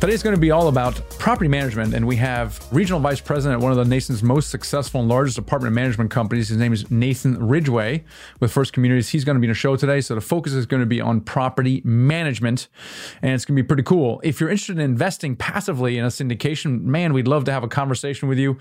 Today's going to be all about property management, and we have regional vice president at one of the nation's most successful and largest apartment management companies. His name is Nathan Ridgway with First Communities. He's going to be in a show today, so the focus is going to be on property management, and it's going to be pretty cool. If you're interested in investing passively in a syndication, man, we'd love to have a conversation with you.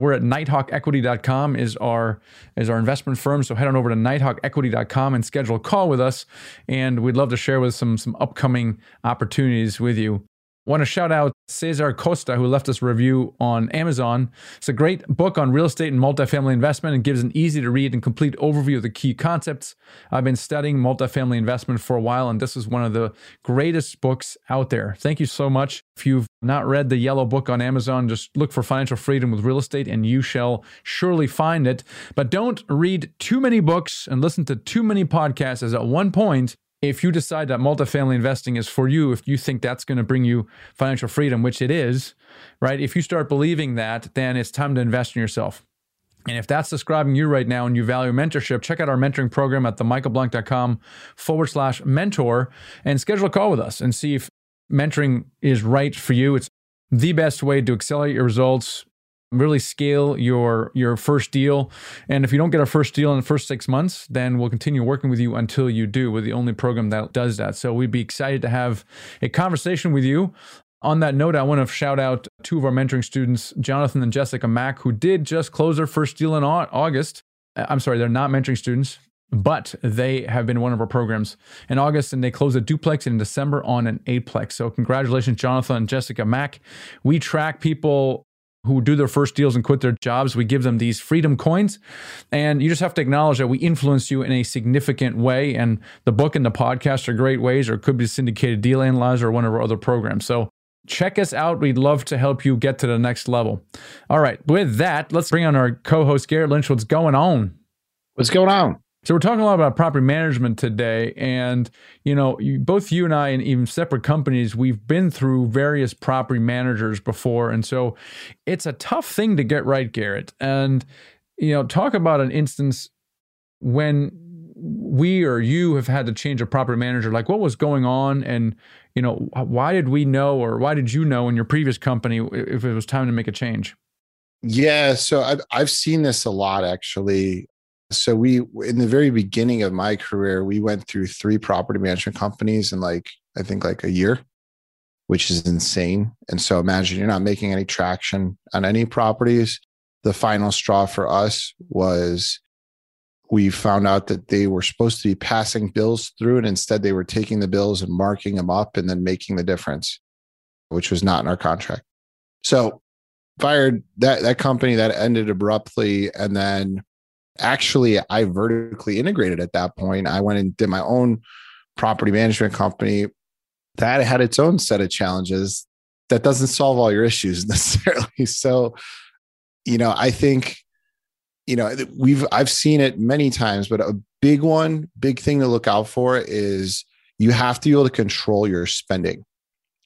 We're at nighthawkequity.com is our is our investment firm. So head on over to nighthawkequity.com and schedule a call with us, and we'd love to share with some some upcoming opportunities with you want to shout out Cesar Costa, who left us a review on Amazon. It's a great book on real estate and multifamily investment and gives an easy to read and complete overview of the key concepts. I've been studying multifamily investment for a while, and this is one of the greatest books out there. Thank you so much. If you've not read the yellow book on Amazon, just look for Financial Freedom with Real Estate and you shall surely find it. But don't read too many books and listen to too many podcasts, as at one point, if you decide that multifamily investing is for you, if you think that's going to bring you financial freedom, which it is, right? If you start believing that, then it's time to invest in yourself. And if that's describing you right now and you value mentorship, check out our mentoring program at themichaelblank.com forward slash mentor and schedule a call with us and see if mentoring is right for you. It's the best way to accelerate your results, really scale your your first deal and if you don't get a first deal in the first six months then we'll continue working with you until you do we're the only program that does that so we'd be excited to have a conversation with you on that note, I want to shout out two of our mentoring students, Jonathan and Jessica Mack, who did just close their first deal in August. Uh, I'm sorry, they're not mentoring students, but they have been one of our programs in August and they closed a duplex in December on an eightplex. So, congratulations, Jonathan and Jessica Mack. We track people who do their first deals and quit their jobs, we give them these freedom coins. And you just have to acknowledge that we influence you in a significant way. And the book and the podcast are great ways, or it could be syndicated deal analyzer or one of our other programs. So check us out. We'd love to help you get to the next level. All right. With that, let's bring on our co-host Garrett Lynch. What's going on? What's going on? So we're talking a lot about property management today, and you know, you, both you and I, and even separate companies, we've been through various property managers before, and so it's a tough thing to get right, Garrett. And you know, talk about an instance when we or you have had to change a property manager. Like, what was going on, and you know, why did we know, or why did you know in your previous company if it was time to make a change? Yeah, so I've I've seen this a lot actually. So we in the very beginning of my career, we went through three property management companies in like I think like a year, which is insane. And so imagine you're not making any traction on any properties. The final straw for us was we found out that they were supposed to be passing bills through and instead they were taking the bills and marking them up and then making the difference, which was not in our contract. So fired that that company that ended abruptly and then actually I vertically integrated at that point. I went and did my own property management company that had its own set of challenges that doesn't solve all your issues necessarily. So, you know, I think, you know, we've I've seen it many times, but a big one, big thing to look out for is you have to be able to control your spending.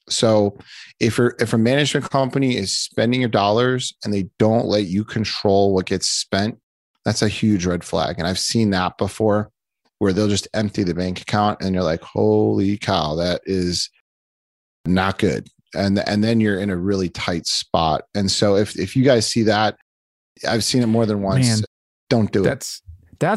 So if you're if a management company is spending your dollars and they don't let you control what gets spent, that's a huge red flag. And I've seen that before where they'll just empty the bank account and you're like, holy cow, that is not good. And, and then you're in a really tight spot. And so if, if you guys see that, I've seen it more than once. Man, don't do that's, it. That's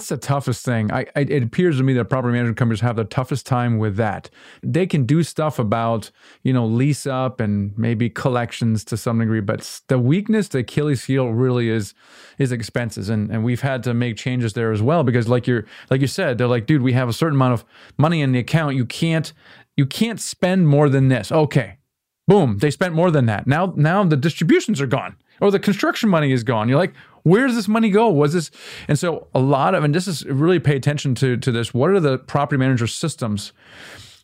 the toughest thing. I, I, it appears to me that property management companies have the toughest time with that. They can do stuff about, you know, lease up and maybe collections to some degree, but the weakness, the Achilles heel really is is expenses. And and we've had to make changes there as well because like you're like you said, they're like, dude, we have a certain amount of money in the account. You can't you can't spend more than this. Okay. Boom, they spent more than that. Now now the distributions are gone or the construction money is gone. You're like, where does this money go? Was this? And so a lot of, and this is really pay attention to, to this. What are the property manager systems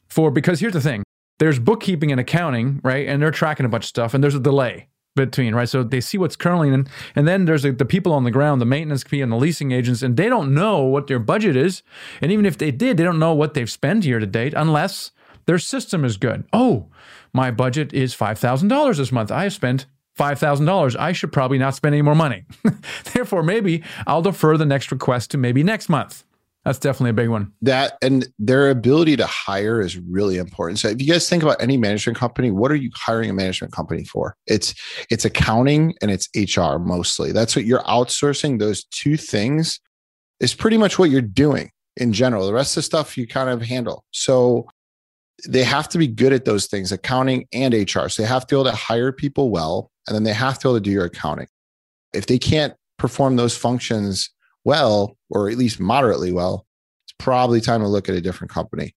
for? Because here's the thing there's bookkeeping and accounting, right? And they're tracking a bunch of stuff and there's a delay. between, right? So they see what's currently in, and then there's the, the people on the ground, the maintenance fee and the leasing agents, and they don't know what their budget is. And even if they did, they don't know what they've spent year to date unless their system is good. Oh, my budget is $5,000 this month. I have spent $5,000. I should probably not spend any more money. Therefore, maybe I'll defer the next request to maybe next month. That's definitely a big one. That and their ability to hire is really important. So if you guys think about any management company, what are you hiring a management company for? It's it's accounting and it's HR mostly. That's what you're outsourcing. Those two things is pretty much what you're doing in general. The rest of the stuff you kind of handle. So they have to be good at those things, accounting and HR. So they have to be able to hire people well, and then they have to be able to do your accounting. If they can't perform those functions well, or at least moderately well, it's probably time to look at a different company.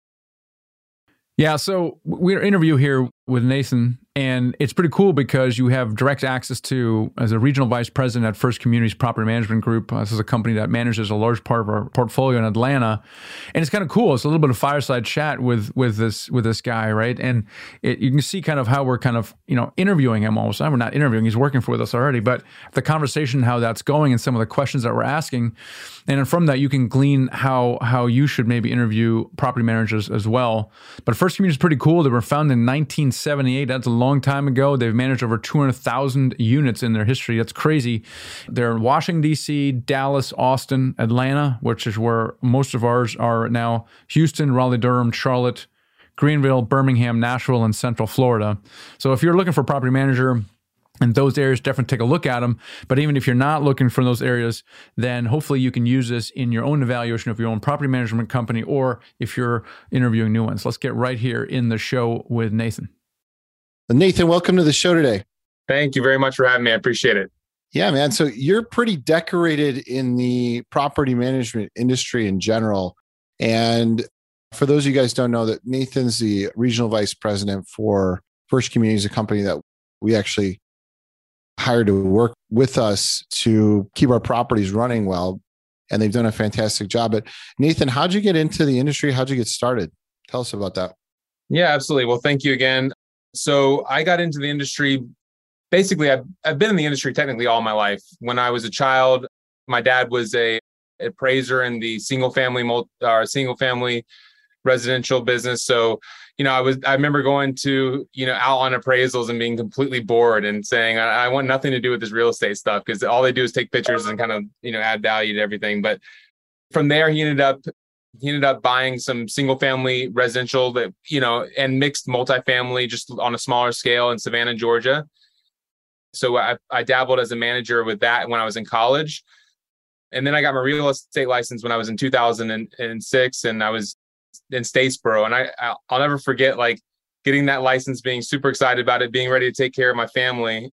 Yeah. So we're interview here with Nathan and it's pretty cool because you have direct access to, as a regional vice president at First Communities Property Management Group. Uh, this is a company that manages a large part of our portfolio in Atlanta, and it's kind of cool. It's a little bit of fireside chat with with this with this guy, right? And it, you can see kind of how we're kind of you know interviewing him almost. We're not interviewing; he's working for us already. But the conversation, how that's going, and some of the questions that we're asking, and from that you can glean how how you should maybe interview property managers as well. But First Community is pretty cool. They were founded in 1978. That's a long time ago. They've managed over 200,000 units in their history. That's crazy. They're in Washington, D.C., Dallas, Austin, Atlanta, which is where most of ours are now, Houston, Raleigh, Durham, Charlotte, Greenville, Birmingham, Nashville, and Central Florida. So if you're looking for a property manager, in those areas, definitely take a look at them. But even if you're not looking for those areas, then hopefully you can use this in your own evaluation of your own property management company or if you're interviewing new ones. Let's get right here in the show with Nathan. Nathan, welcome to the show today. Thank you very much for having me. I appreciate it. Yeah, man. So you're pretty decorated in the property management industry in general. And for those of you guys don't know that Nathan's the regional vice president for First Communities, a company that we actually hired to work with us to keep our properties running well. And they've done a fantastic job. But Nathan, how'd you get into the industry? How'd you get started? Tell us about that. Yeah, absolutely. Well, thank you again. So I got into the industry. Basically, I've, I've been in the industry technically all my life. When I was a child, my dad was a appraiser in the single family or uh, single family residential business. So, you know, I was I remember going to you know out on appraisals and being completely bored and saying I, I want nothing to do with this real estate stuff because all they do is take pictures and kind of you know add value to everything. But from there, he ended up he ended up buying some single family residential that you know and mixed multifamily just on a smaller scale in savannah georgia. So I, I dabbled as a manager with that when i was in college. And then i got my real estate license when i was in 2006 and i was in statesboro. And i i'll never forget like getting that license being super excited about it being ready to take care of my family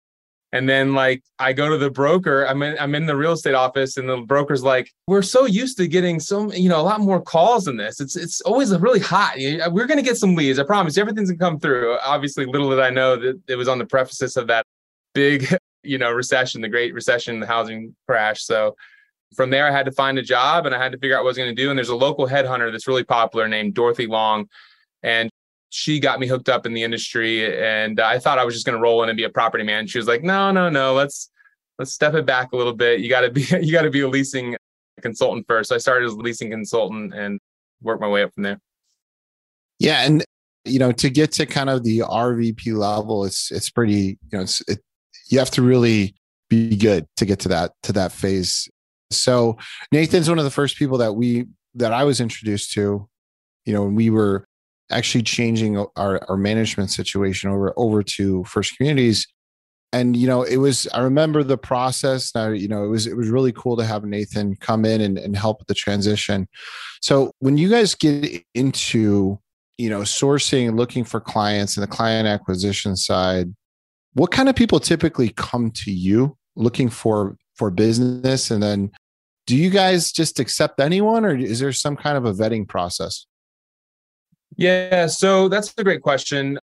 and then like I go to the broker, I'm in I'm in the real estate office, and the broker's like, "We're so used to getting some, you know, a lot more calls than this. It's it's always really hot. Uh, we're gonna get some leads. I promise. Everything's gonna come through." Obviously, little did I know that it was on the prefaces of that big, you know, recession, the Great Recession, the housing crash. So from there, I had to find a job, and I had to figure out what I was going to do. And there's a local headhunter that's really popular named Dorothy Long, and she got me hooked up in the industry and I thought I was just going to roll in and be a property man. She was like, no, no, no, let's, let's step it back a little bit. You got to be, you got to be a leasing consultant first. So I started as a leasing consultant and worked my way up from there. Yeah. And, you know, to get to kind of the RVP level, it's, it's pretty, you know, it's, it, you have to really be good to get to that, to that phase. So Nathan's one of the first people that we, that I was introduced to, you know, when we were actually changing our, our management situation over over to first communities. And you know it was i remember the process now you know it was it was really cool to have nathan come in and, and help with the transition. So when you guys get into you know sourcing looking for clients and the client acquisition side what kind of people typically come to you looking for for business? And then do you guys just accept anyone or is there some kind of a vetting process yeah, so that's a great question.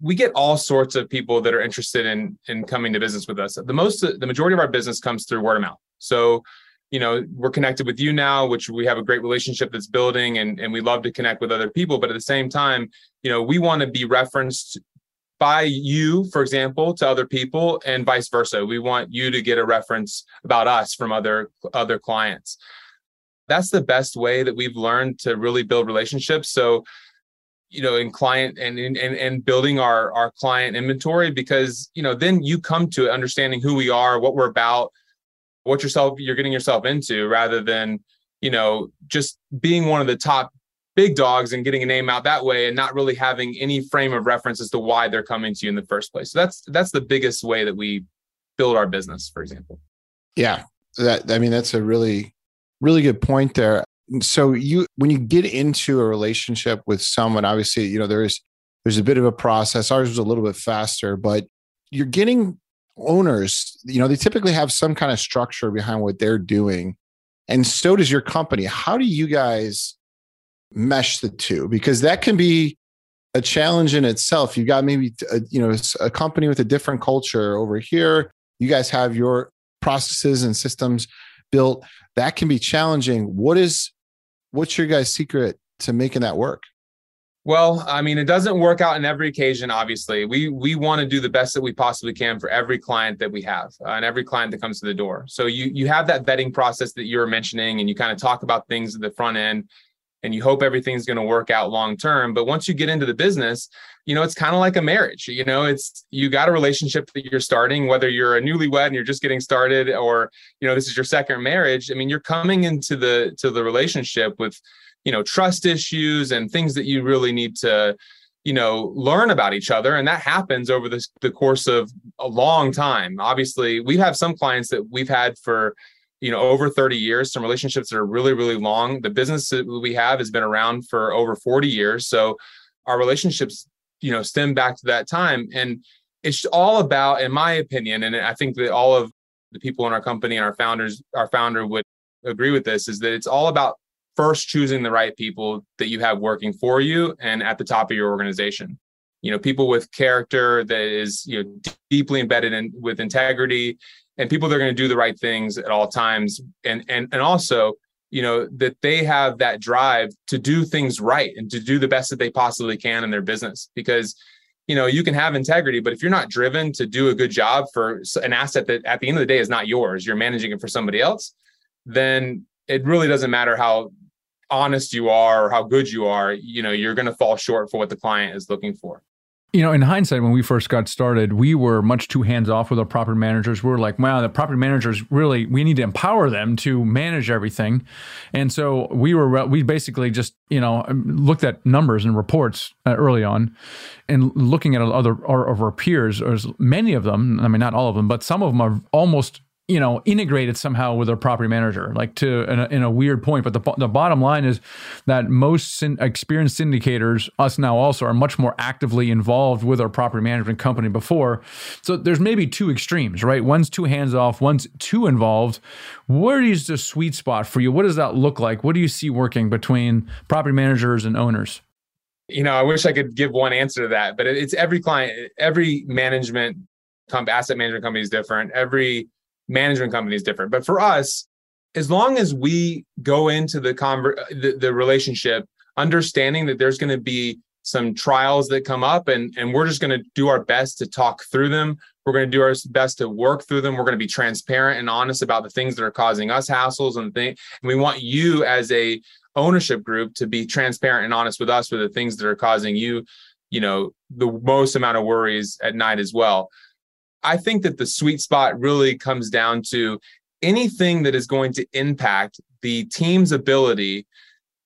We get all sorts of people that are interested in in coming to business with us. The most the majority of our business comes through word of mouth. So, you know, we're connected with you now, which we have a great relationship that's building and and we love to connect with other people, but at the same time, you know, we want to be referenced by you, for example, to other people and vice versa. We want you to get a reference about us from other other clients. That's the best way that we've learned to really build relationships. So, you know, in client and and and building our our client inventory because, you know, then you come to understanding who we are, what we're about, what yourself you're getting yourself into rather than, you know, just being one of the top big dogs and getting a name out that way and not really having any frame of reference as to why they're coming to you in the first place. So that's that's the biggest way that we build our business, for example. Yeah. That I mean that's a really really good point there. So you when you get into a relationship with someone obviously, you know there's there's a bit of a process. Ours was a little bit faster, but you're getting owners, you know, they typically have some kind of structure behind what they're doing. And so does your company. How do you guys mesh the two because that can be a challenge in itself. You've got maybe a, you know a company with a different culture over here. You guys have your processes and systems built. That can be challenging. What is what's your guys' secret to making that work? Well, I mean, it doesn't work out in every occasion. Obviously, we we want to do the best that we possibly can for every client that we have uh, and every client that comes to the door. So you you have that vetting process that you're mentioning, and you kind of talk about things at the front end and you hope everything's going to work out long term but once you get into the business you know it's kind of like a marriage you know it's you got a relationship that you're starting whether you're a newlywed and you're just getting started or you know this is your second marriage i mean you're coming into the to the relationship with you know trust issues and things that you really need to you know learn about each other and that happens over this, the course of a long time. Obviously we have some clients that we've had for you know over 30 years some relationships that are really really long. The business that we have has been around for over 40 years so our relationships you know stem back to that time. And it's all about in my opinion and i think that all of the people in our company and our founders our founder would agree with this is that it's all about first choosing the right people that you have working for you and at the top of your organization. You know people with character that is you know deeply embedded in with integrity and people that are going to do the right things at all times and and and also you know that they have that drive to do things right and to do the best that they possibly can in their business because you know you can have integrity but if you're not driven to do a good job for an asset that at the end of the day is not yours you're managing it for somebody else then it really doesn't matter how honest you are or how good you are you know you're going to fall short for what the client is looking for you know, in hindsight, when we first got started, we were much too hands off with our property managers. We were like, wow, the property managers really, we need to empower them to manage everything. And so we were, we basically just, you know, looked at numbers and reports uh, early on and looking at other of our peers, or many of them, I mean, not all of them, but some of them are almost you know integrated somehow with our property manager like to in a, in a weird point but the, the bottom line is that most syn- experienced syndicators us now also are much more actively involved with our property management company before. So there's maybe two extremes right? One's too hands off one's too involved. Where is the sweet spot for you? What does that look like? What do you see working between property managers and owners? You know i wish i could give one answer to that but it's every client every management comp asset management company is different. Every management company is different. But for us, as long as we go into the, conver- the, the relationship understanding that there's going to be some trials that come up and and we're just going to do our best to talk through them. We're going to do our best to work through them. We're going to be transparent and honest about the things that are causing us hassles and things and we want you as a ownership group to be transparent and honest with us with the things that are causing you you know the most amount of worries at night as well I think that the sweet spot really comes down to anything that is going to impact the team's ability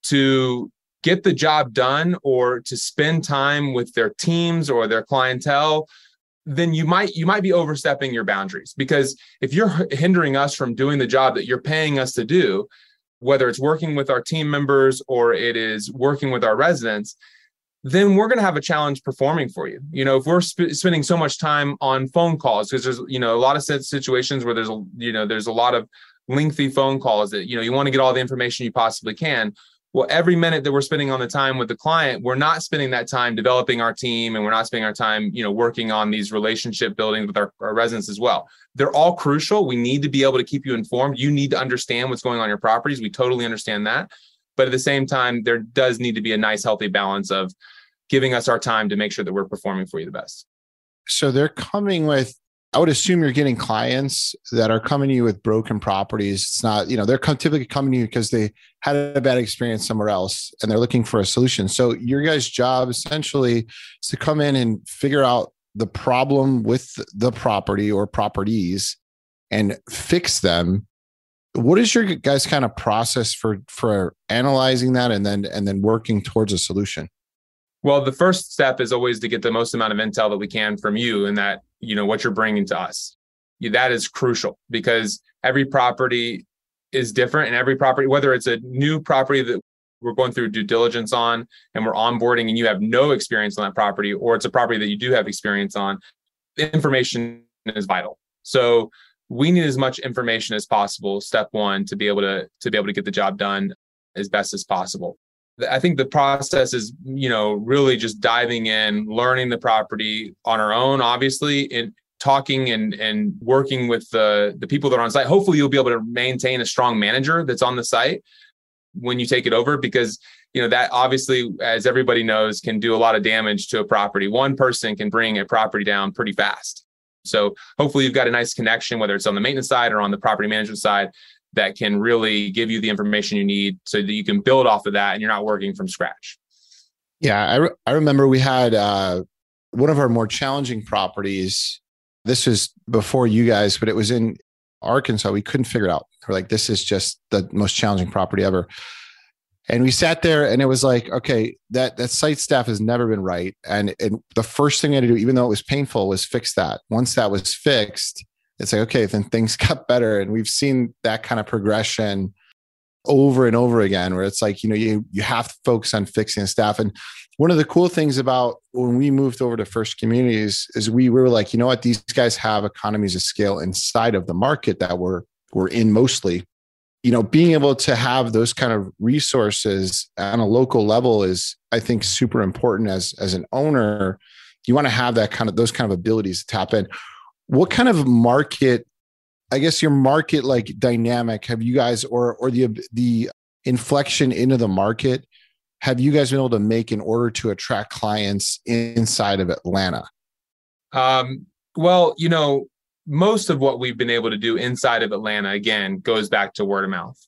to get the job done or to spend time with their teams or their clientele then you might you might be overstepping your boundaries. Because if you're hindering us from doing the job that you're paying us to do whether it's working with our team members or it is working with our residents then we're going to have a challenge performing for you. You know, if we're sp- spending so much time on phone calls, because there's, you know, a lot of situations where there's, a, you know, there's a lot of lengthy phone calls that, you know, you want to get all the information you possibly can. Well, every minute that we're spending on the time with the client, we're not spending that time developing our team and we're not spending our time, you know, working on these relationship building with our, our residents as well. They're all crucial. We need to be able to keep you informed. You need to understand what's going on your properties. We totally understand that. But at the same time, there does need to be a nice, healthy balance of, giving us our time to make sure that we're performing for you the best. so they're coming with I would assume you're getting clients that are coming to you with broken properties. It's not, you know, they're typically coming to you because they had a bad experience somewhere else and they're looking for a solution. So your guys' job essentially is to come in and figure out the problem with the property or properties and fix them. What is your guys' kind of process for for analyzing that and then and then working towards a solution? Well, the first step is always to get the most amount of intel that we can from you and that, you know, what you're bringing to us. That is crucial because every property is different and every property, whether it's a new property that we're going through due diligence on and we're onboarding and you have no experience on that property, or it's a property that you do have experience on, information is vital. So we need as much information as possible, step one, to be able to to be able to get the job done as best as possible. I think the process is, you know, really just diving in, learning the property on our own, obviously, and talking and and working with the the people that are on site. Hopefully, you'll be able to maintain a strong manager that's on the site when you take it over, because you know that obviously, as everybody knows, can do a lot of damage to a property. One person can bring a property down pretty fast. So hopefully, you've got a nice connection, whether it's on the maintenance side or on the property management side, that can really give you the information you need so that you can build off of that and you're not working from scratch. Yeah, I, re- I remember we had uh, one of our more challenging properties. This was before you guys, but it was in Arkansas. We couldn't figure it out. We're like, this is just the most challenging property ever. And we sat there and it was like, okay, that that site staff has never been right. And, and the first thing we had to do, even though it was painful, was fix that. Once that was fixed, it's like okay then things got better and we've seen that kind of progression over and over again where it's like you know you you have to focus on fixing the staff and one of the cool things about when we moved over to first communities is we were like you know what these guys have economies of scale inside of the market that we're we're in mostly you know being able to have those kind of resources on a local level is i think super important as as an owner. You want to have that kind of those kind of abilities to tap in. What kind of market i guess your market like dynamic have you guys or or the the inflection into the market have you guys been able to make in order to attract clients inside of atlanta? Um, well you know most of what we've been able to do inside of atlanta again goes back to word of mouth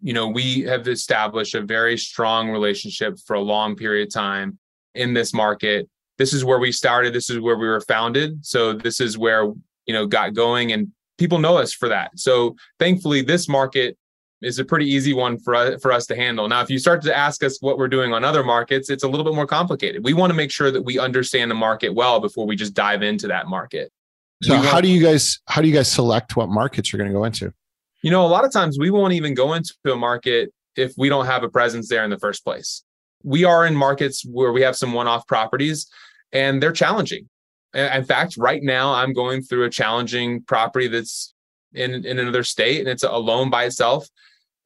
you know we have established a very strong relationship for a long period of time in this market this is where we started this is where we were founded so this is where you know got going and people know us for that so thankfully this market is a pretty easy one for us, for us to handle. Now, if you start to ask us what we're doing on other markets, it's a little bit more complicated. We want to make sure that we understand the market well before we just dive into that market. So, how do you guys how do you guys select what markets you're going to go into? You know, a lot of times we won't even go into a market if we don't have a presence there in the first place. We are in markets where we have some one-off properties and they're challenging. In fact, right now I'm going through a challenging property that's in, in another state and it's a loan by itself.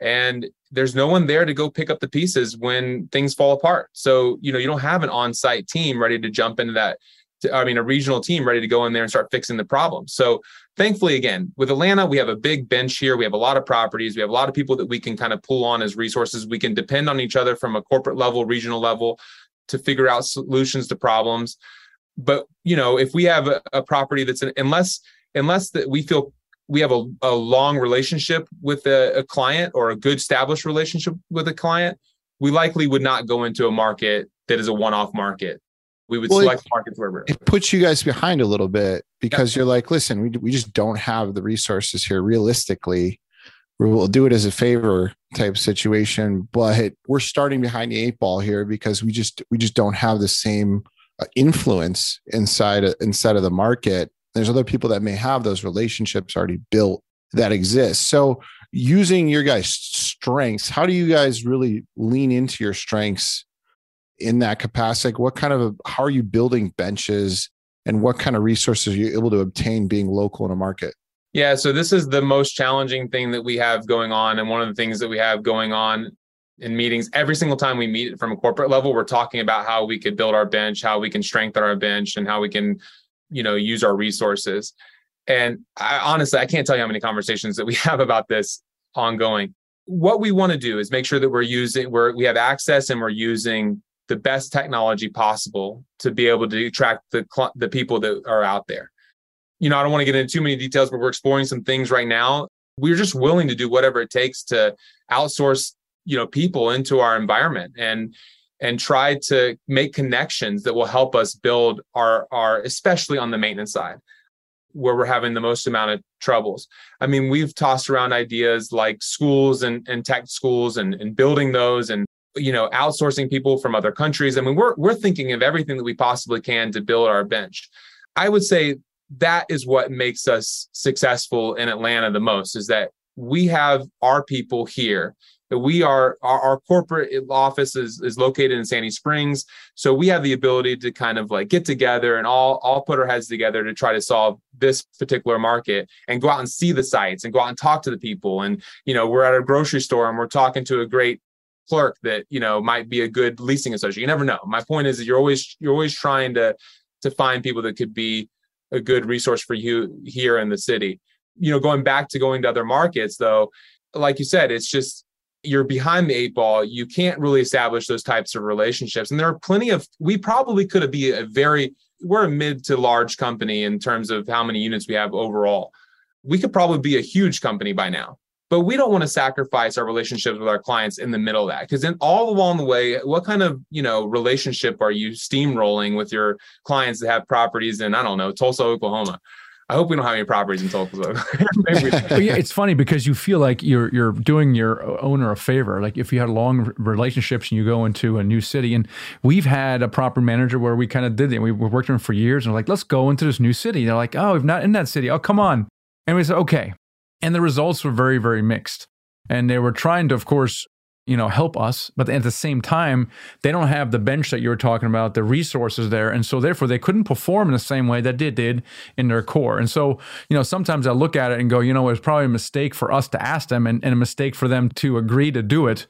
And there's no one there to go pick up the pieces when things fall apart. So, you know, you don't have an on-site team ready to jump into that. I mean, a regional team ready to go in there and start fixing the problem. So, thankfully, again, with Atlanta, we have a big bench here. We have a lot of properties. We have a lot of people that we can kind of pull on as resources. We can depend on each other from a corporate level, regional level to figure out solutions to problems. But you know, if we have a, a property that's an, unless unless that we feel we have a, a long relationship with a, a client or a good established relationship with a client, we likely would not go into a market that is a one-off market. We would well, select it, markets where we're. It puts you guys behind a little bit because you're like, listen, we, we just don't have the resources here realistically. We'll do it as a favor type situation, but we're starting behind the eight ball here because we just we just don't have the same uh, influence inside inside of the market. There's other people that may have those relationships already built that exist. So using your guys' strengths, how do you guys really lean into your strengths in that capacity? Like What kind of how are you building benches and what kind of resources are you able to obtain being local in a market? Yeah, so this is the most challenging thing that we have going on. And one of the things that we have going on in meetings every single time we meet from a corporate level we're talking about how we could build our bench how we can strengthen our bench and how we can you know use our resources and I, honestly i can't tell you how many conversations that we have about this ongoing what we want to do is make sure that we're using we're we have access and we're using the best technology possible to be able to attract the the people that are out there. You know, I don't want to get into too many details, but we're exploring some things right now. We're just willing to do whatever it takes to outsource, you know, people into our environment and and try to make connections that will help us build our our especially on the maintenance side where we're having the most amount of troubles. I mean, we've tossed around ideas like schools and, and tech schools and, and building those and you know outsourcing people from other countries. I mean, we're we're thinking of everything that we possibly can to build our bench. I would say that is what makes us successful in Atlanta the most is that we have our people here we are our, our, corporate office is, is located in sandy springs so we have the ability to kind of like get together and all all put our heads together to try to solve this particular market and go out and see the sites and go out and talk to the people and you know we're at a grocery store and we're talking to a great clerk that you know might be a good leasing associate. You never know. My point is that you're always you're always trying to to find people that could be a good resource for you here in the city. You know going back to going to other markets though like you said it's just you're behind the eight ball. You can't really establish those types of relationships. And there are plenty of we probably could be a very we're a mid to large company in terms of how many units we have overall. We could probably be a huge company by now but we don't want to sacrifice our relationships with our clients in the middle of that because then all along the way what kind of you know relationship are you steamrolling with your clients that have properties in i don't know tulsa oklahoma I hope we don't have any properties in Tulsa. yeah, it's funny because you feel like you're you're doing your owner a favor. Like if you had long relationships and you go into a new city, and we've had a property manager where we kind of did it. We were working for years, and like, let's go into this new city. They're like, oh, we've not in that city. Oh, come on. And we said, okay. And the results were very very mixed. And they were trying to, of course, you know help us but at the same time they don't have the bench that you were talking about the resources there. And so therefore they couldn't perform in the same way that they did in their core. And so you know sometimes i look at it and go you know it was probably a mistake for us to ask them and, and a mistake for them to agree to do it.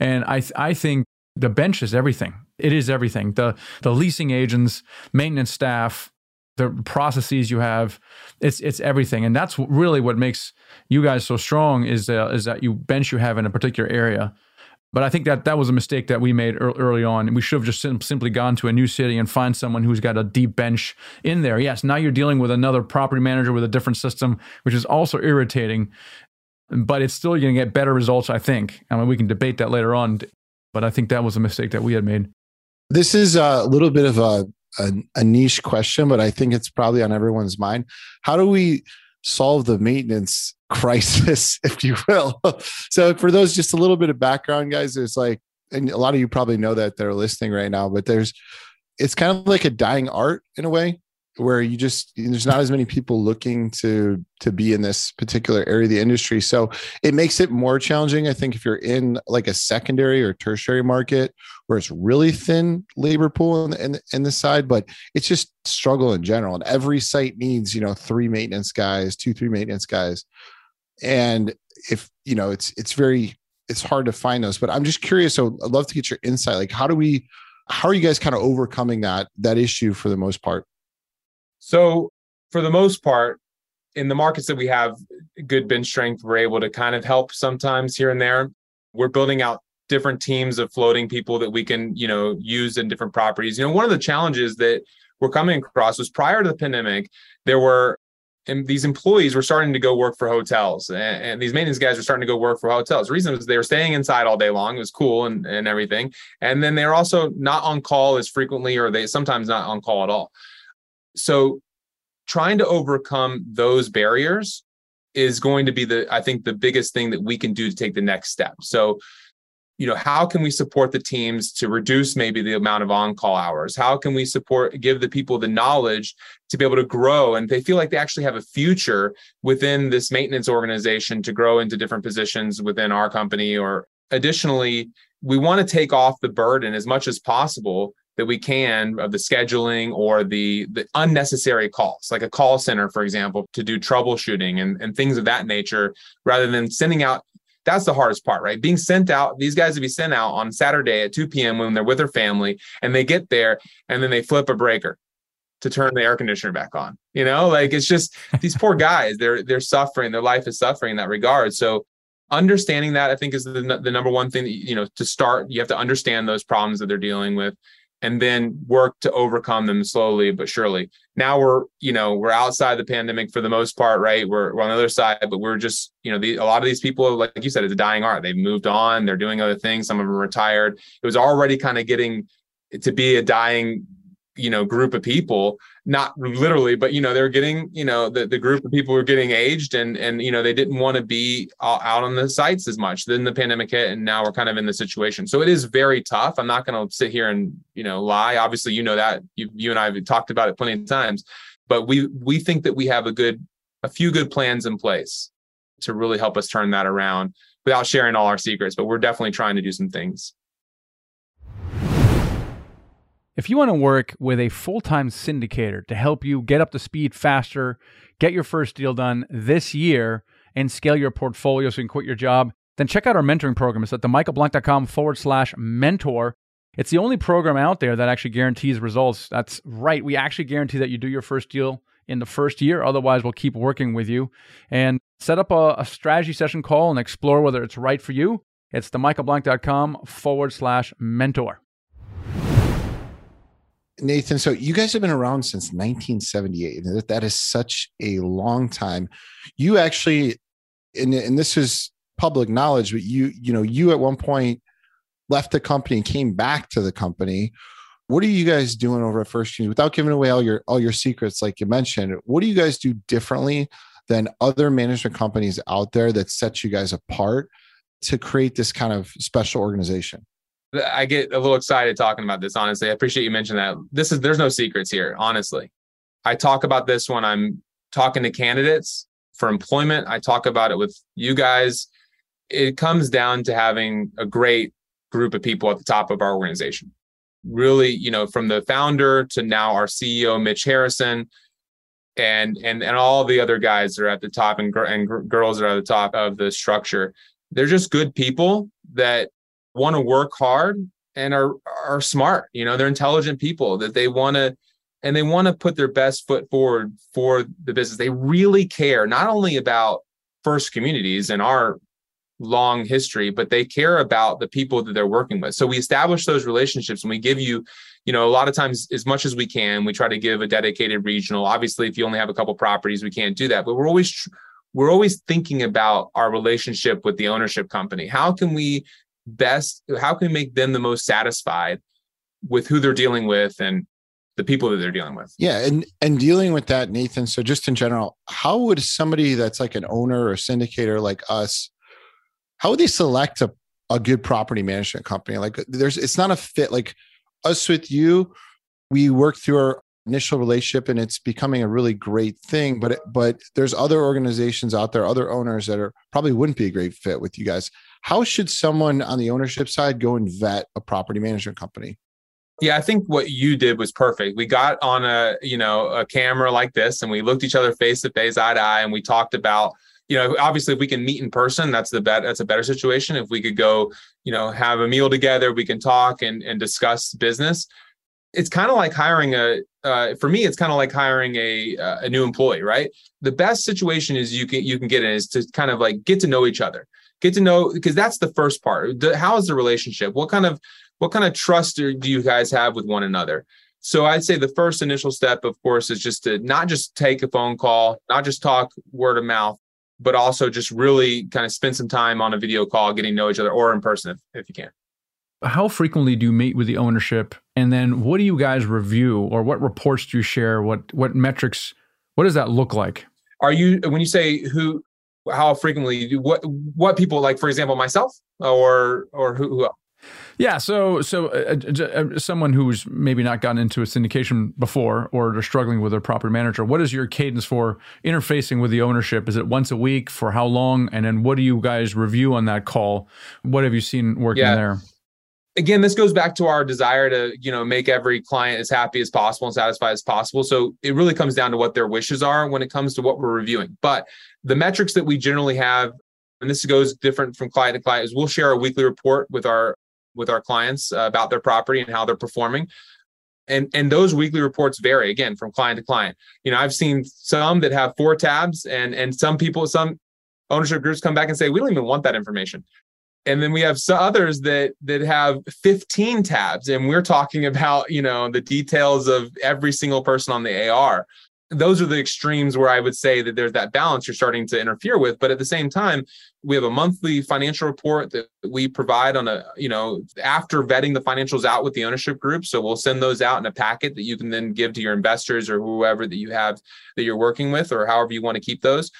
And i i think the bench is everything. It is everything. The the leasing agents maintenance staff the processes you have it's it's everything and that's really what makes you guys so strong is uh, is that you bench you have in a particular area but I think that that was a mistake that we made early on. We should have just sim- simply gone to a new city and find someone who's got a deep bench in there. Yes, now you're dealing with another property manager with a different system, which is also irritating. But it's still going to get better results, I think. I mean, we can debate that later on. But I think that was a mistake that we had made. This is a little bit of a, a, a niche question, but I think it's probably on everyone's mind. How do we solve the maintenance crisis, if you will. so for those just a little bit of background, guys, there's like, and a lot of you probably know that they're listening right now, but there's it's kind of like a dying art in a way where you just there's not as many people looking to to be in this particular area of the industry. So it makes it more challenging i think if you're in like a secondary or tertiary market where it's really thin labor pool in, in, in the side but it's just struggle in general. And every site needs you know three maintenance guys two three maintenance guys. And if you know it's it's very it's hard to find those but i'm just curious. So i'd love to get your insight. Like how do we how are you guys kind of overcoming that that issue for the most part so, for the most part, in the markets that we have good bench strength, we're able to kind of help sometimes here and there. We're building out different teams of floating people that we can, you know, use in different properties. You know, one of the challenges that we're coming across was prior to the pandemic, there were and these employees were starting to go work for hotels and, and, these maintenance guys were starting to go work for hotels the reason was they were staying inside all day long it was cool and, and everything and then they're also not on call as frequently or they sometimes not on call at all so trying to overcome those barriers is going to be the i think the biggest thing that we can do to take the next step. So you know how can we support the teams to reduce maybe the amount of on-call hours? How can we support give the people the knowledge to be able to grow? And they feel like they actually have a future within this maintenance organization to grow into different positions within our company or additionally we want to take off the burden as much as possible that we can of the scheduling or the the unnecessary calls like a call center for example to do troubleshooting and, and things of that nature rather than sending out that's the hardest part right? Being sent out these guys to be sent out on saturday at 2 p.m when they're with their family and they get there and then they flip a breaker to turn the air conditioner back on you know? Like it's just these poor guys they're they're suffering their life is suffering in that regard. So understanding that I think is the, the number one thing that, you know, to start, you have to understand those problems that they're dealing with and then work to overcome them slowly but surely. Now we're, you know, we're outside the pandemic for the most part, right? We're, we're on the other side, but we're just, you know, the, a lot of these people, like you said, it's a dying art. They've moved on, they're doing other things. Some of them retired. It was already kind of getting to be a dying you know group of people not literally but you know they're getting you know the, the group of people were getting aged and and you know they didn't want to be out on the sites as much. Then the pandemic hit and now we're kind of in the situation. So it is very tough. I'm not going to sit here and you know lie. Obviously you know that. You, you and i have talked about it plenty of times. But we we think that we have a good a few good plans in place to really help us turn that around without sharing all our secrets. But we're definitely trying to do some things if you want to work with a full time syndicator to help you get up to speed faster, get your first deal done this year, and scale your portfolio so you can quit your job, then check out our mentoring program. It's at themichaelblank.com forward slash mentor. It's the only program out there that actually guarantees results. That's right. We actually guarantee that you do your first deal in the first year. Otherwise, we'll keep working with you and set up a, a strategy session call and explore whether it's right for you. It's themichaelblank.com forward slash mentor. Nathan, so you guys have been around since 1978. That, that is such a long time. You actually, and, and this is public knowledge, but you, you know, you at one point left the company and came back to the company. What are you guys doing over at First Community without giving away all your all your secrets, like you mentioned? What do you guys do differently than other management companies out there that sets you guys apart to create this kind of special organization? I get a little excited talking about this. Honestly, I appreciate you mentioning that. This is there's no secrets here. Honestly, I talk about this when I'm talking to candidates for employment. I talk about it with you guys. It comes down to having a great group of people at the top of our organization. Really, you know, from the founder to now our CEO Mitch Harrison, and and and all the other guys that are at the top and, and girls that are at the top of the structure. They're just good people that want to work hard and are are smart. You know, they're intelligent people that they want to and they want to put their best foot forward for the business. They really care not only about first communities and our long history, but they care about the people that they're working with. So we establish those relationships and we give you, you know, a lot of times as much as we can, we try to give a dedicated regional. Obviously, if you only have a couple properties, we can't do that, but we're always we're always thinking about our relationship with the ownership company. How can we best how can we make them the most satisfied with who they're dealing with and the people that they're dealing with? Yeah and and dealing with that nathan so just in general how would somebody that's like an owner or syndicator like us how would they select a, a good property management company? Like there's it's not a fit like us with you we work through our initial relationship and it's becoming a really great thing but but there's other organizations out there other owners that are probably wouldn't be a great fit with you guys how should someone on the ownership side go and vet a property management company? Yeah i think what you did was perfect. We got on a you know a camera like this and we looked each other face to face eye to eye and we talked about you know obviously if we can meet in person that's the bet that's a better situation. If we could go you know have a meal together we can talk and and discuss business. It's kind of like hiring a uh, for me it's kind of like hiring a uh, a new employee right? The best situation is you can you can get in is to kind of like get to know each other get to know because that's the first part. The, how is the relationship? What kind of what kind of trust do you guys have with one another? So i'd say the first initial step of course is just to not just take a phone call not just talk word of mouth but also just really kind of spend some time on a video call getting to know each other or in person if, if you can. How frequently do you meet with the ownership? And then what do you guys review or what reports do you share? What what metrics what does that look like? Are you when you say who how frequently do what what people like for example myself or or who, who else? Yeah, so so uh, uh, uh, someone who's maybe not gotten into a syndication before, or they're struggling with their property manager. What is your cadence for interfacing with the ownership? Is it once a week for how long? And then what do you guys review on that call? What have you seen working yeah. there? Again, this goes back to our desire to you know make every client as happy as possible and satisfied as possible. So it really comes down to what their wishes are when it comes to what we're reviewing. But the metrics that we generally have, and this goes different from client to client, is we'll share a weekly report with our with our clients uh, about their property and how they're performing. And and those weekly reports vary again from client to client. You know, I've seen some that have four tabs, and and some people some ownership groups come back and say, we don't even want that information. And then we have others that that have 15 tabs, and we're talking about you know the details of every single person on the AR those are the extremes where I would say that there's that balance you're starting to interfere with. But at the same time, we have a monthly financial report that we provide on a, you know, after vetting the financials out with the ownership group. So we'll send those out in a packet that you can then give to your investors or whoever that you have that you're working with or however you want to keep those.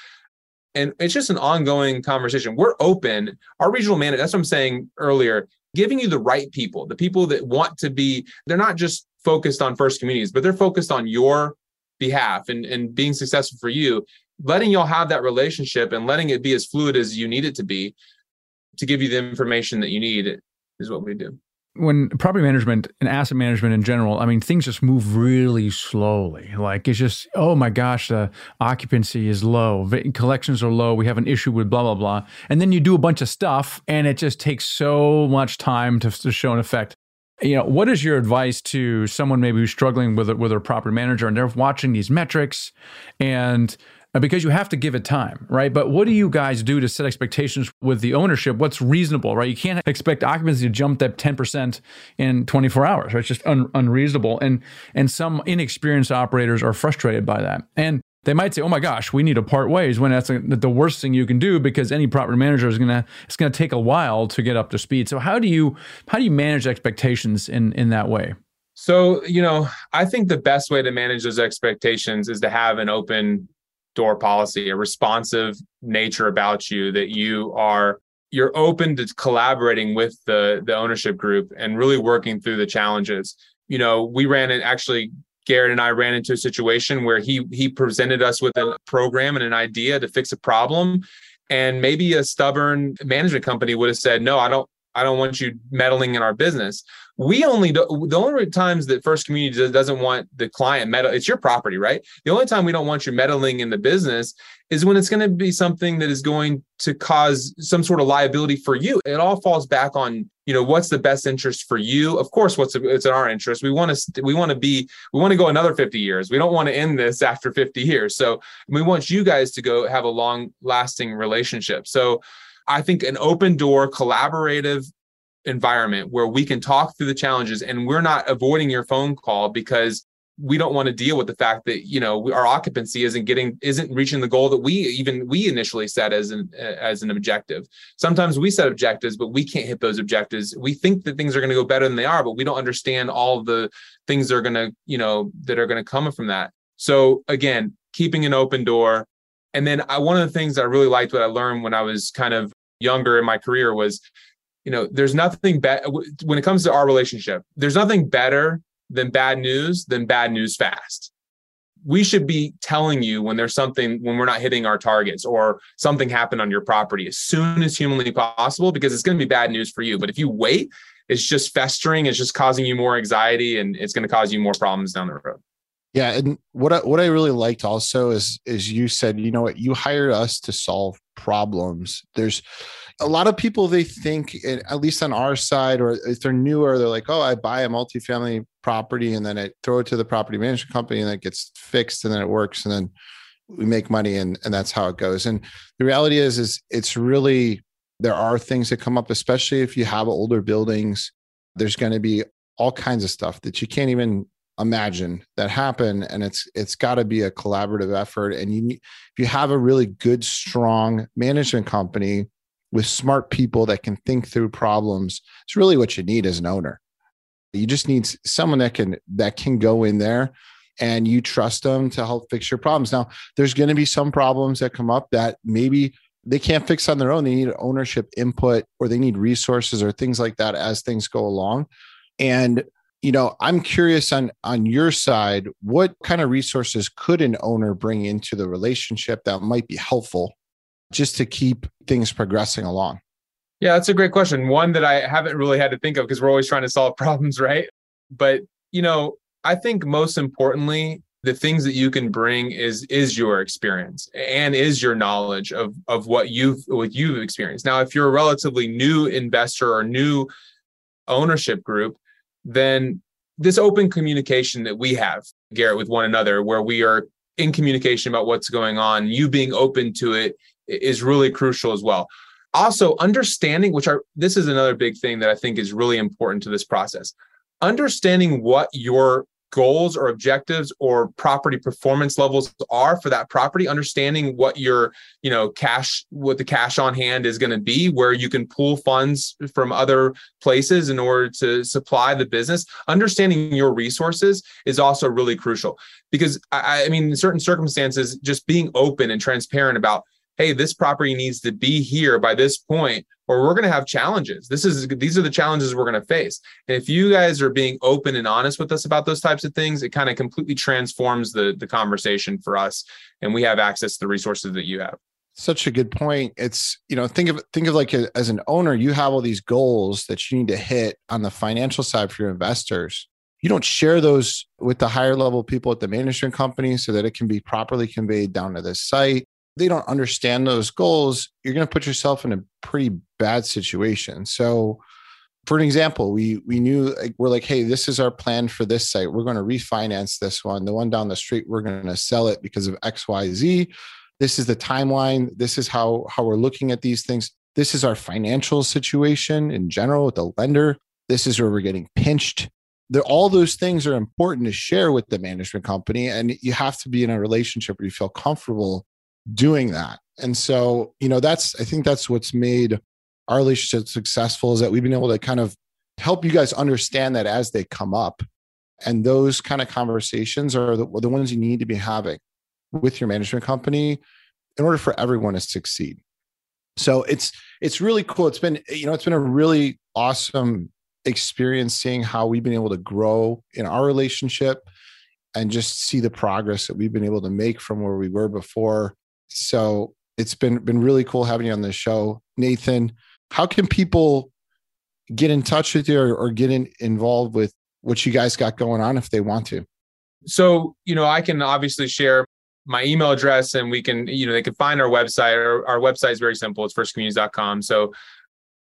And it's just an ongoing conversation. We're open. Our regional manager, that's what I'm saying earlier, giving you the right people, the people that want to be, they're not just focused on first communities, but they're focused on your behalf and, and being successful for you, letting y'all have that relationship and letting it be as fluid as you need it to be to give you the information that you need is what we do. When property management and asset management in general, I mean, things just move really slowly. Like it's just, oh my gosh, the occupancy is low, collections are low, we have an issue with blah, blah, blah. And then you do a bunch of stuff and it just takes so much time to, to show an effect you know what is your advice to someone maybe who's struggling with it with their property manager and they're watching these metrics and uh, because you have to give it time, right? But what do you guys do to set expectations with the ownership? What's reasonable, right? You can't expect occupancy to jump that 10% in 24 hours, right? It's just un- unreasonable. And and some inexperienced operators are frustrated by that. And they might say, "Oh my gosh, we need to part ways." When that's uh, a, the worst thing you can do because any property manager is gonna it's gonna take a while to get up to speed. So how do you how do you manage expectations in in that way? So you know, I think the best way to manage those expectations is to have an open door policy, a responsive nature about you that you are you're open to collaborating with the the ownership group and really working through the challenges. You know, we ran it actually Garrett and I ran into a situation where he he presented us with a program and an idea to fix a problem. And maybe a stubborn management company would have said no I don't I don't want you meddling in our business. We only do, the only times that First Community doesn't want the client meddle. It's your property, right? The only time we don't want you meddling in the business is when it's going to be something that is going to cause some sort of liability for you. It all falls back on you know what's the best interest for you. Of course, what's it's in our interest. We want to we want to be we want to go another 50 years. We don't want to end this after 50 years. So we want you guys to go have a long lasting relationship. So I think an open door, collaborative environment where we can talk through the challenges and we're not avoiding your phone call because we don't want to deal with the fact that you know our occupancy isn't getting isn't reaching the goal that we even we initially set as an as an objective. Sometimes we set objectives but we can't hit those objectives. We think that things are going to go better than they are but we don't understand all the things that are going to you know that are going to come from that. So again keeping an open door. And then I, one of the things that I really liked what I learned when I was kind of younger in my career was, you know, there's nothing better when it comes to our relationship. There's nothing better than bad news than bad news fast. We should be telling you when there's something when we're not hitting our targets or something happened on your property as soon as humanly possible because it's going to be bad news for you. But if you wait, it's just festering, it's just causing you more anxiety and it's going to cause you more problems down the road. Yeah, and what I, what I really liked also is is you said, you know what, you hired us to solve problems. There's a lot of people they think, at least on our side, or if they're newer, they're like, oh, I buy a multifamily property and then I throw it to the property management company and it gets fixed and then it works and then we make money and and that's how it goes. And the reality is, is it's really there are things that come up, especially if you have older buildings. There's going to be all kinds of stuff that you can't even imagine that happen. And it's it's got to be a collaborative effort. And you if you have a really good strong management company with smart people that can think through problems it's really what you need as an owner. You just need someone that can that can go in there and you trust them to help fix your problems. Now there's going to be some problems that come up that maybe they can't fix on their own. They need ownership input or they need resources or things like that as things go along. And you know i'm curious on on your side what kind of resources could an owner bring into the relationship that might be helpful just to keep things progressing along? Yeah that's a great question. One that i haven't really had to think of because we're always trying to solve problems right? But you know i think most importantly the things that you can bring is is your experience and is your knowledge of of what you've what you've experienced. Now if you're a relatively new investor or new ownership group then this open communication that we have, Garrett, with one another, where we are in communication about what's going on, you being open to it, is really crucial as well. Also, understanding, which are this is another big thing that I think is really important to this process. Understanding what your goals or objectives or property performance levels are for that property understanding what your you know cash what the cash on hand is going to be where you can pull funds from other places in order to supply the business. Understanding your resources is also really crucial because i, I mean in certain circumstances just being open and transparent about hey this property needs to be here by this point or we're going to have challenges. This is these are the challenges we're going to face. And if you guys are being open and honest with us about those types of things it kind of completely transforms the the conversation for us and we have access to the resources that you have. Such a good point. It's you know think of think of like a, as an owner you have all these goals that you need to hit on the financial side for your investors. You don't share those with the higher level people at the management company so that it can be properly conveyed down to the site they don't understand those goals, you're going to put yourself in a pretty bad situation. So, for an example, we we knew like, we're like, hey, this is our plan for this site. We're going to refinance this one. The one down the street, we're going to sell it because of X, Y, Z. This is the timeline. This is how how we're looking at these things. This is our financial situation in general with the lender. This is where we're getting pinched. All those things are important to share with the management company, and you have to be in a relationship where you feel comfortable doing that. And so, you know, that's, I think that's what's made our relationship successful is that we've been able to kind of help you guys understand that as they come up. And those kind of conversations are the, the ones you need to be having with your management company in order for everyone to succeed. So it's it's really cool. It's been you know it's been a really awesome experience seeing how we've been able to grow in our relationship and just see the progress that we've been able to make from where we were before so it's been been really cool having you on the show, Nathan. How can people get in touch with you or, or get in, involved with what you guys got going on if they want to? So you know, I can obviously share my email address and we can you know they can find our website. Our, our website is very simple. It's firstcommunities.com so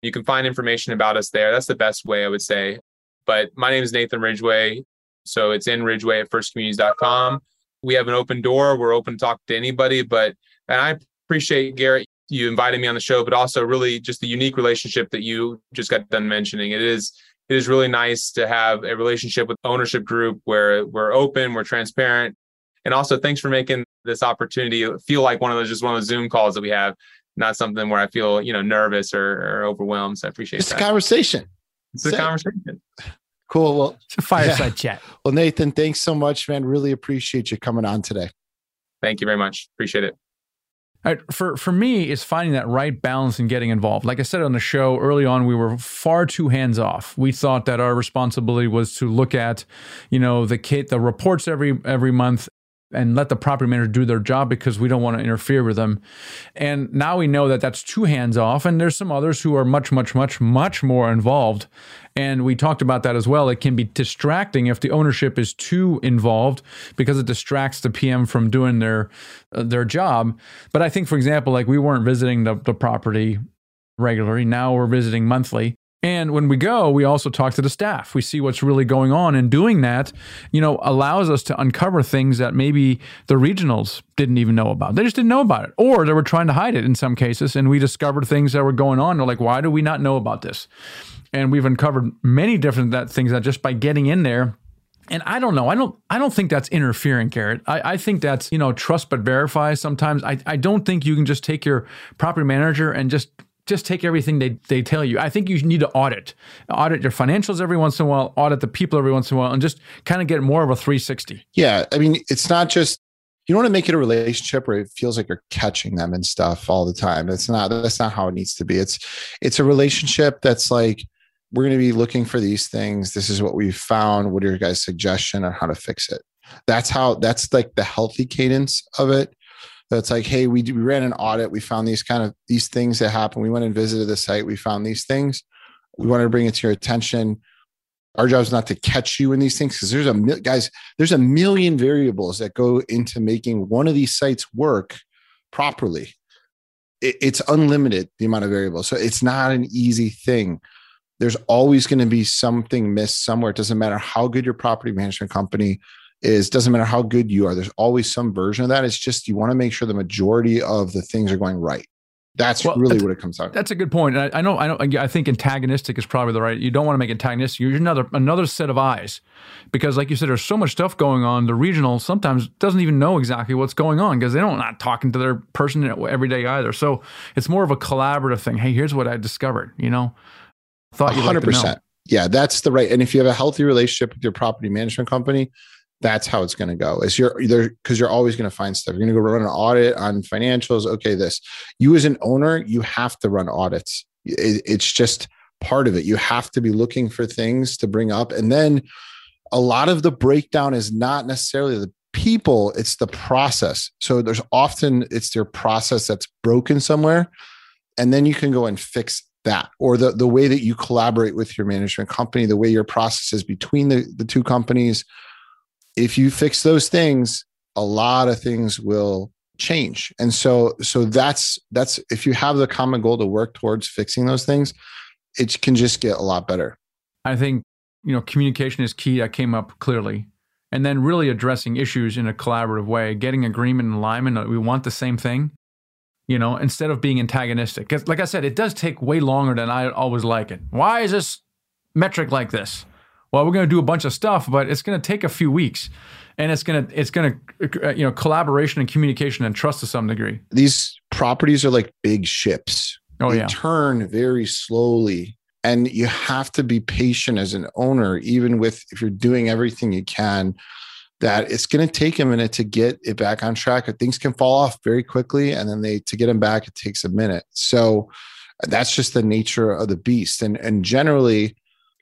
you can find information about us there. That's the best way i would say. But my name is nathan ridgway. So it's in ridgway at firstcommunities.com we have an open door. We're open to talk to anybody but and I appreciate Garrett you inviting me on the show, but also really just the unique relationship that you just got done mentioning. It is it is really nice to have a relationship with ownership group where we're open, we're transparent, and also thanks for making this opportunity feel like one of those just one of those Zoom calls that we have, not something where I feel you know nervous or, or overwhelmed. So I appreciate it. it's that. a conversation. It's a conversation. Cool. Well, it's a fireside yeah. chat. Well, Nathan, thanks so much, man. Really appreciate you coming on today. Thank you very much. Appreciate it. For for me, it's finding that right balance and getting involved. Like I said on the show early on, we were far too hands off. We thought that our responsibility was to look at, you know, the kit, the reports every every month and let the property manager do their job because we don't want to interfere with them. And now we know that that's too hands off, and there's some others who are much, much, much, much more involved. And we talked about that as well. It can be distracting if the ownership is too involved because it distracts the PM from doing their uh, their job. But I think, for example, like we weren't visiting the, the property regularly. Now we're visiting monthly. And when we go, we also talk to the staff. We see what's really going on. And doing that, you know, allows us to uncover things that maybe the regionals didn't even know about. They just didn't know about it. Or they were trying to hide it in some cases. And we discovered things that were going on. They're like, why do we not know about this? And we've uncovered many different that things that just by getting in there and I don't know. I don't. I don't think that's interfering, Garrett. I, I think that's you know trust but verify. Sometimes I, I don't think you can just take your property manager and just just take everything they, they tell you. I think you need to audit, audit your financials every once in a while, audit the people every once in a while, and just kind of get more of a 360. Yeah. I mean, it's not just, you don't want to make it a relationship where it feels like you're catching them and stuff all the time. That's not, that's not how it needs to be. It's, it's a relationship that's like, we're going to be looking for these things. This is what we found. What are your guys' suggestion on how to fix it? That's how, that's like the healthy cadence of it that's like, hey, we, we ran an audit. We found these kind of these things that happen. We went and visited the site. We found these things. We wanted to bring it to your attention. Our job is not to catch you in these things because there's a guys, there's a million variables that go into making one of these sites work properly. It, it's unlimited the amount of variables, so it's not an easy thing. There's always going to be something missed somewhere. It doesn't matter how good your property management company is doesn't matter how good you are, there's always some version of that. It's just you want to make sure the majority of the things are going right. That's well, really that's, what it comes down. That's a good point. I, I, know. I know. I think antagonistic is probably the right. You don't want to make antagonistic. You're another another set of eyes, because like you said, there's so much stuff going on. The regional sometimes doesn't even know exactly what's going on because they don't not talking to their person every day either. So it's more of a collaborative thing. Hey, here's what I discovered. You know, thought you hundred percent. Yeah, that's the right. And if you have a healthy relationship with your property management company, that's how it's going to go. Is you're either because you're always going to find stuff. You're going to go run an audit on financials. Okay this. You as an owner you have to run audits. It, it's just part of it. You have to be looking for things to bring up. And then a lot of the breakdown is not necessarily the people it's the process. So there's often it's their process that's broken somewhere and then you can go and fix that. Or the, the way that you collaborate with your management company the way your process is between the, the two companies if you fix those things, a lot of things will change. And so so that's that's if you have the common goal to work towards fixing those things, it can just get a lot better. I think, you know, communication is key. That came up clearly. And then really addressing issues in a collaborative way, getting agreement and alignment. That we want the same thing, you know, instead of being antagonistic. Because, like I said, it does take way longer than I always like it. Why is this metric like this? Well, we're going to do a bunch of stuff, but it's going to take a few weeks, and it's going to it's going to uh, you know collaboration and communication and trust to some degree. These properties are like big ships. Oh they yeah, turn very slowly, and you have to be patient as an owner, even with if you're doing everything you can. That it's going to take a minute to get it back on track. Things can fall off very quickly, and then they to get them back, it takes a minute. So that's just the nature of the beast. And and generally,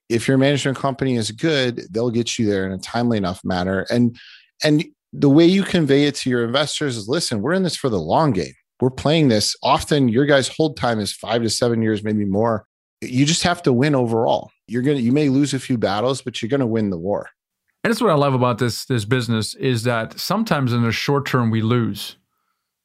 if your management company is good, they'll get you there in a timely enough manner. And and the way you convey it to your investors is listen, we're in this for the long game. We're playing this. Often your guys' hold time is five to seven years, maybe more. You just have to win overall. You're gonna you may lose a few battles, but you're gonna win the war. And that's what I love about this this business is that sometimes in the short term we lose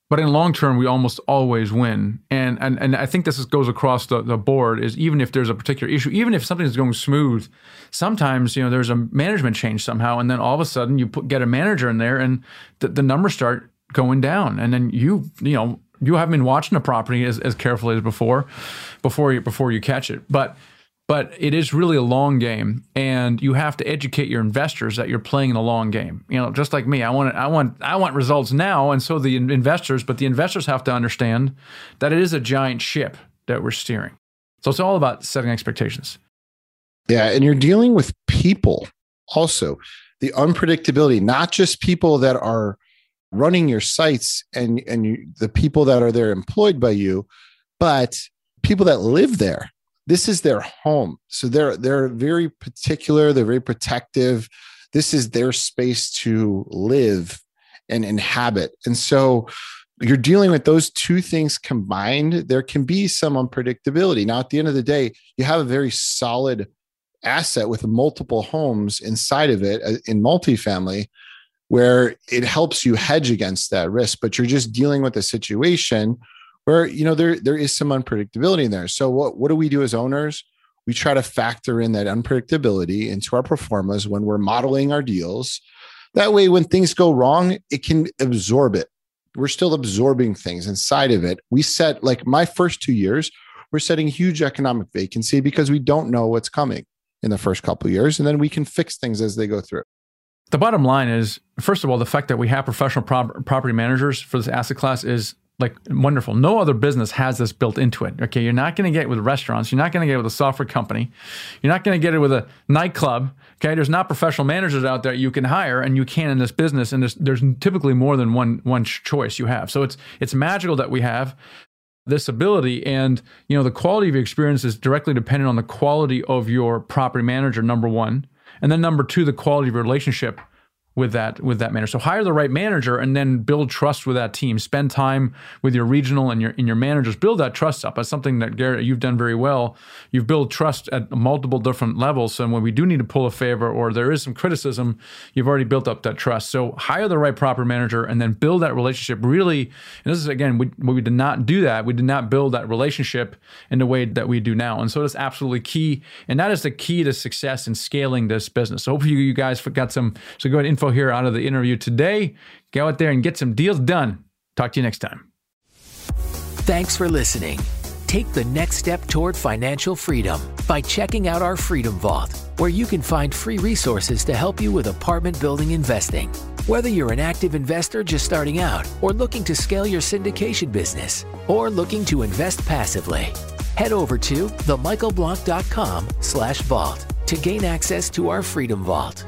but in long term we almost always win. And and, and i think this is, goes across the, the board is even if there's a particular issue even if something is going smooth sometimes you know there's a management change somehow and then all of a sudden you put, get a manager in there and the, the numbers start going down. And then you you know you haven't been watching the property as, as carefully as before before you before you catch it. But but it is really a long game and you have to educate your investors that you're playing in a long game. You know just like me i want i want i want results now and so the investors but the investors have to understand that it is a giant ship that we're steering. So it's all about setting expectations. Yeah and you're dealing with people also. The unpredictability not just people that are running your sites and and you, the people that are there employed by you but people that live there this is their home. So they're they're very particular, they're very protective. This is their space to live and inhabit. And so you're dealing with those two things combined, there can be some unpredictability. Now, at the end of the day, you have a very solid asset with multiple homes inside of it uh, in multifamily where it helps you hedge against that risk, but you're just dealing with a situation where you know there there is some unpredictability in there. So what what do we do as owners? We try to factor in that unpredictability into our performance when we're modeling our deals. That way, when things go wrong, it can absorb it. We're still absorbing things inside of it. We set like my first two years, we're setting huge economic vacancy because we don't know what's coming in the first couple years, and then we can fix things as they go through. The bottom line is, first of all, the fact that we have professional property managers for this asset class is like wonderful. No other business has this built into it. Okay, you're not going to get it with restaurants. You're not going to get it with a software company. You're not going to get it with a nightclub. Okay, there's not professional managers out there you can hire, and you can in this business. And there's, there's typically more than one one choice you have. So it's it's magical that we have this ability and you know the quality of your experience is directly dependent on the quality of your property manager number one and then number two the quality of your relationship with that with that manager. So hire the right manager and then build trust with that team. Spend time with your regional and your in your managers. Build that trust up. That's something that Garrett you've done very well. You've built trust at multiple different levels. So when we do need to pull a favor or there is some criticism, you've already built up that trust. So hire the right proper manager and then build that relationship. Really, and this is again we we did not do that. We did not build that relationship in the way that we do now. And so that's absolutely key. And that is the key to success in scaling this business. So hopefully you guys got some so go ahead info here out of the interview today. Go out there and get some deals done. Talk to you next time. Thanks for listening. Take the next step toward financial freedom by checking out our Freedom Vault, where you can find free resources to help you with apartment building investing. Whether you're an active investor just starting out, or looking to scale your syndication business, or looking to invest passively, head over to themichaelblank.com slash vault to gain access to our Freedom Vault.